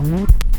Música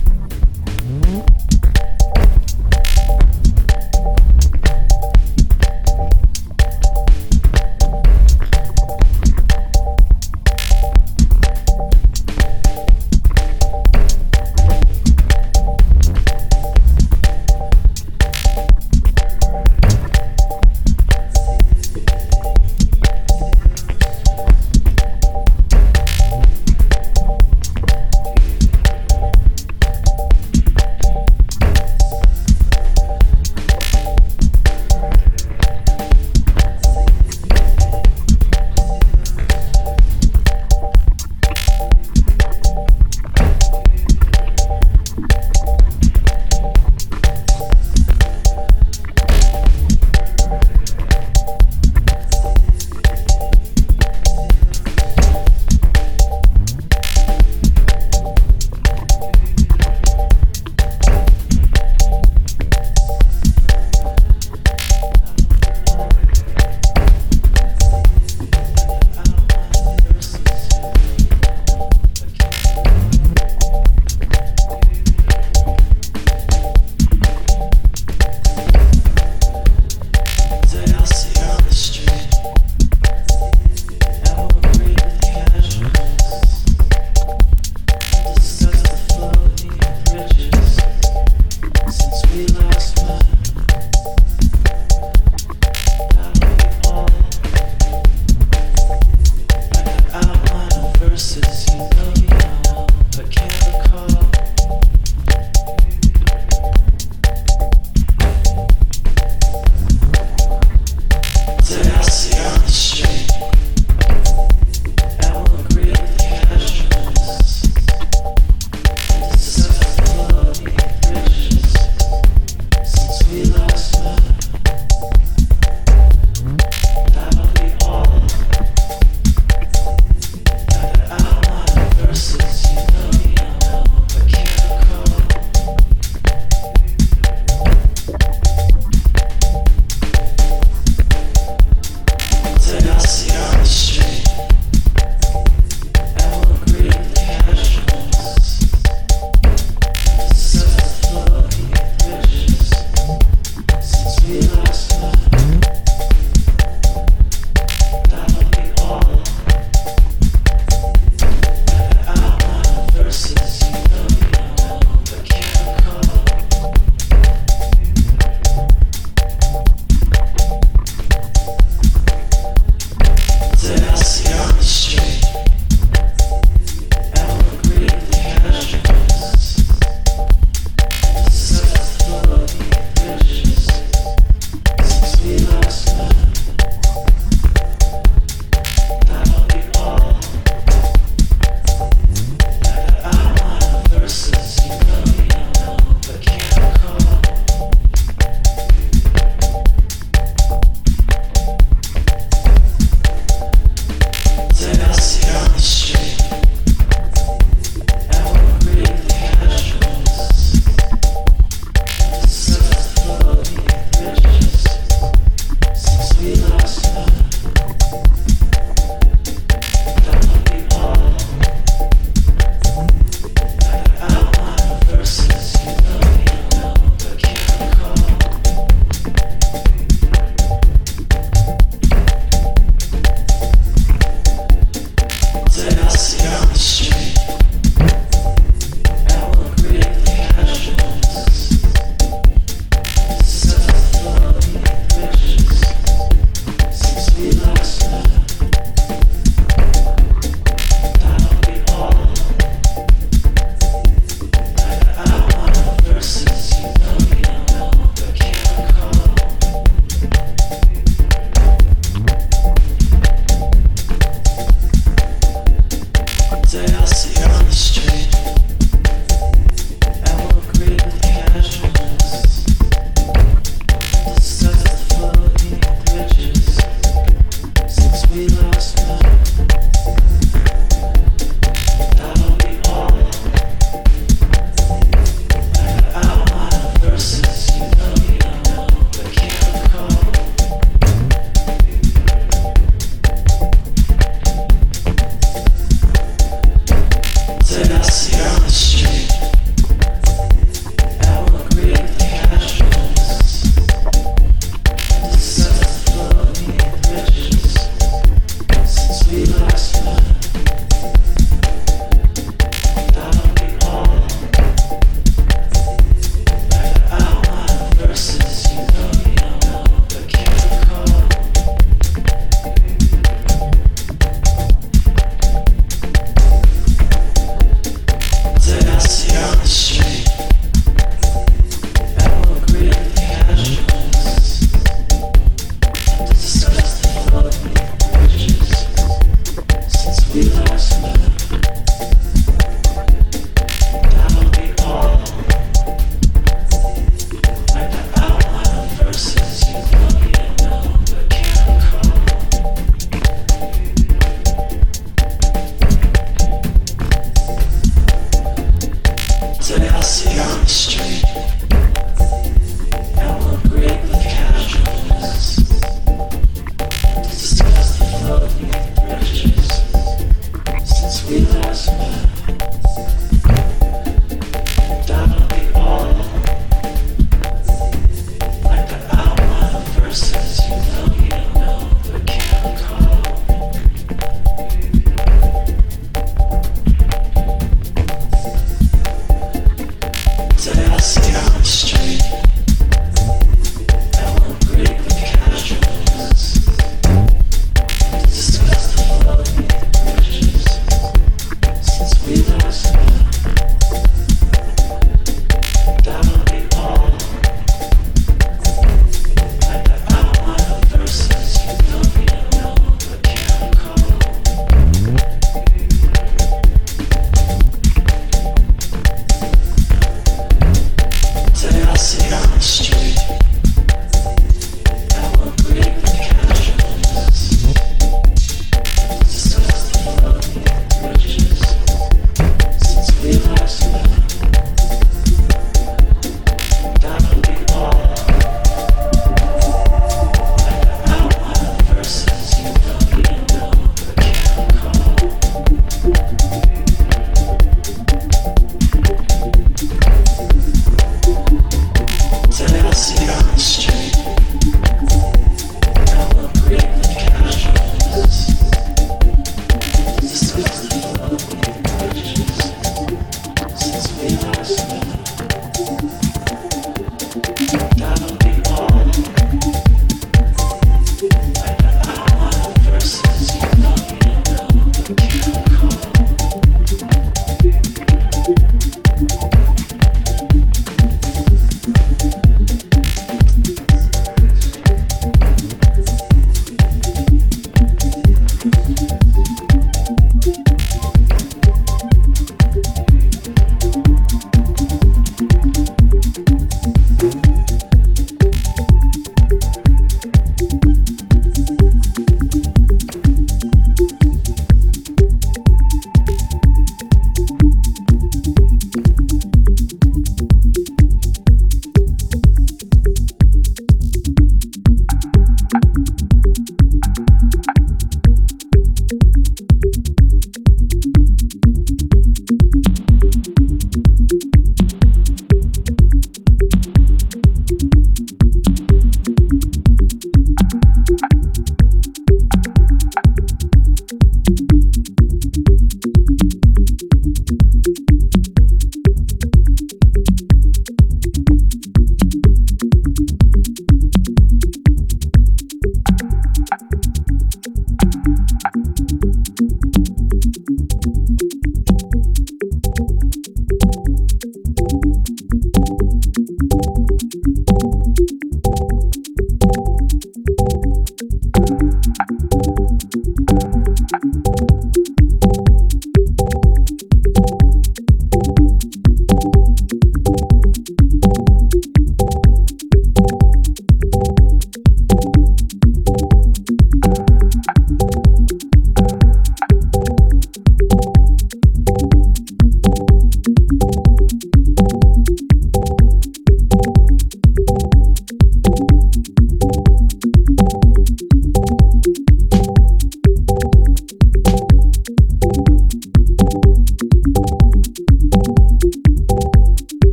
Since we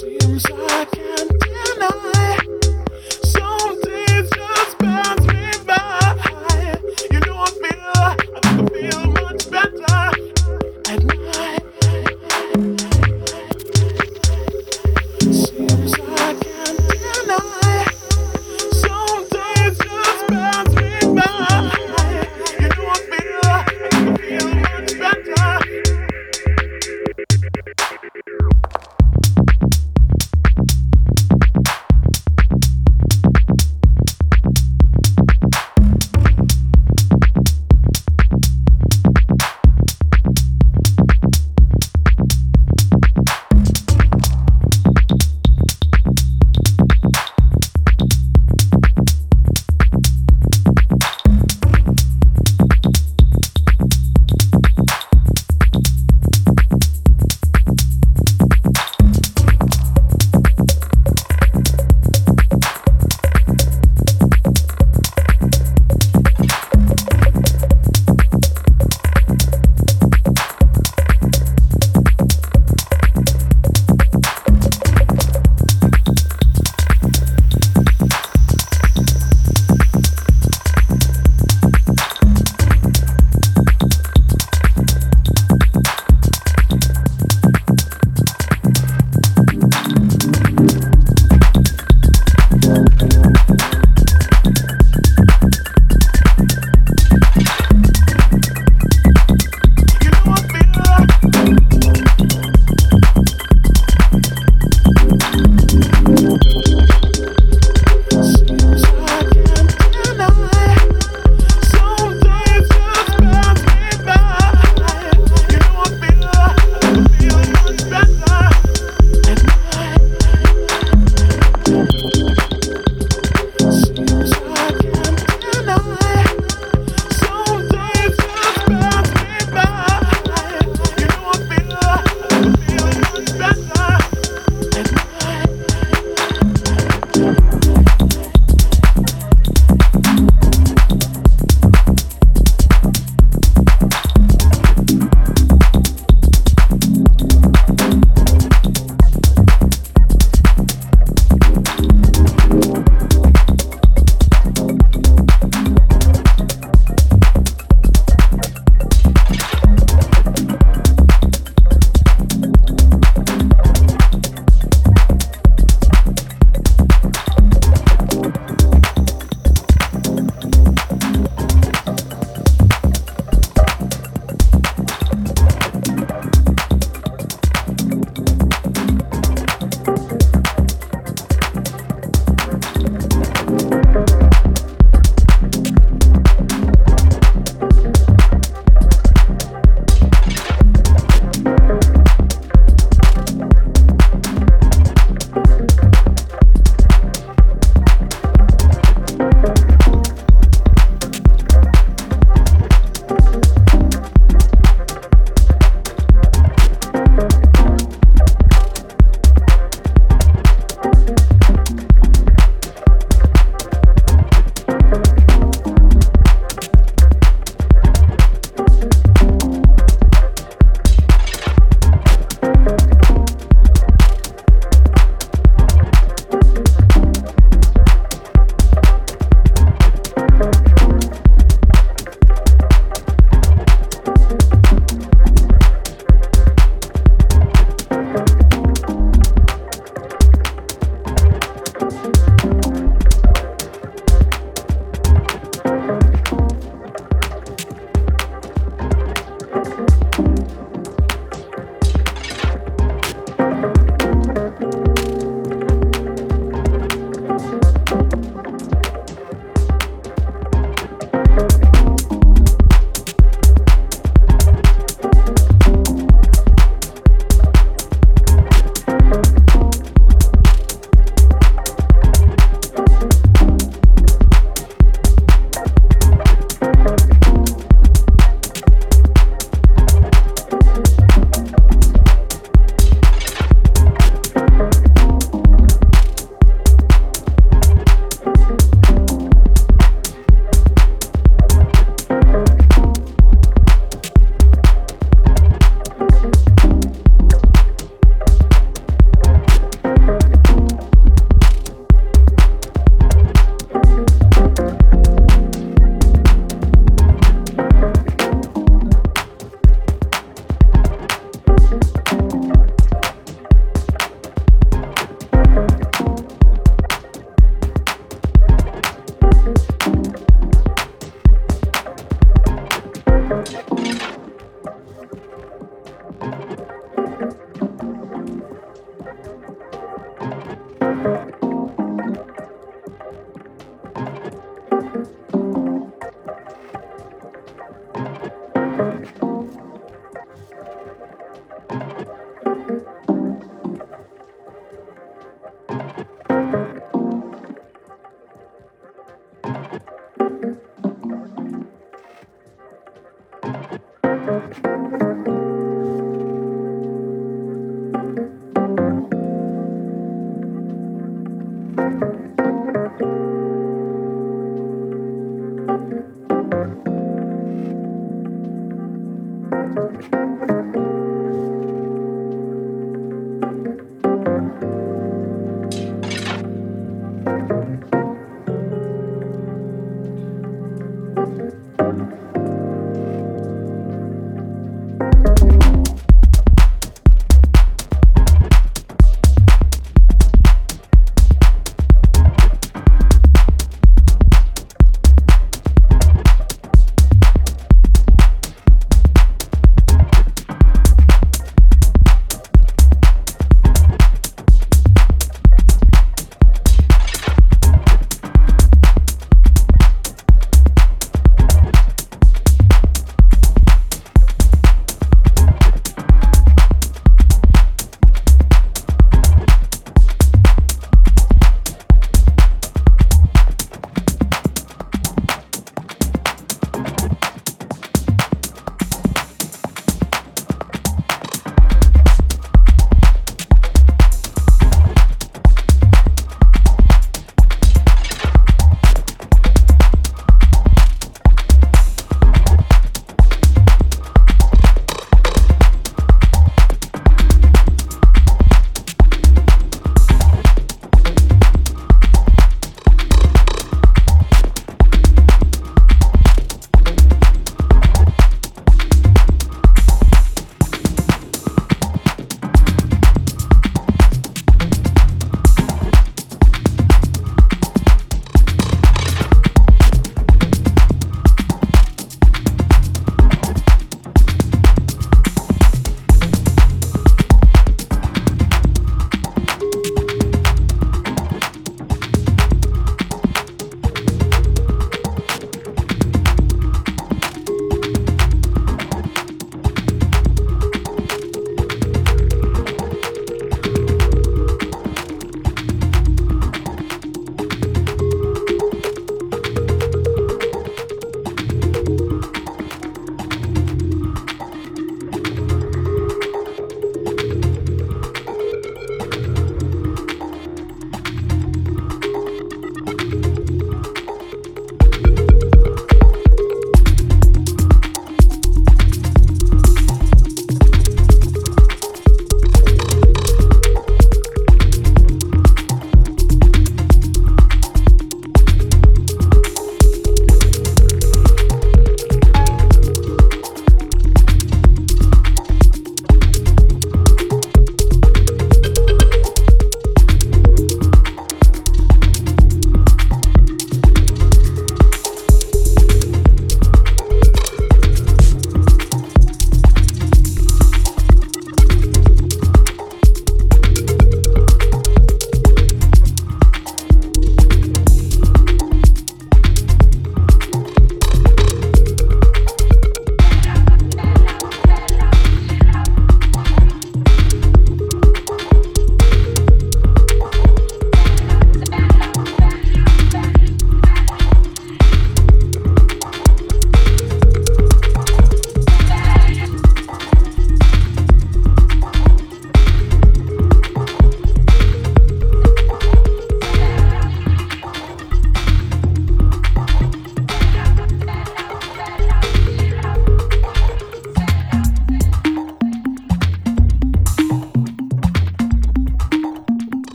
seems like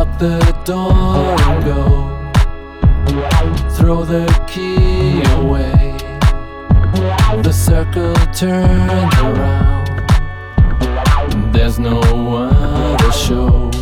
Lock the door and go. Throw the key away. The circle turns around. There's no other show.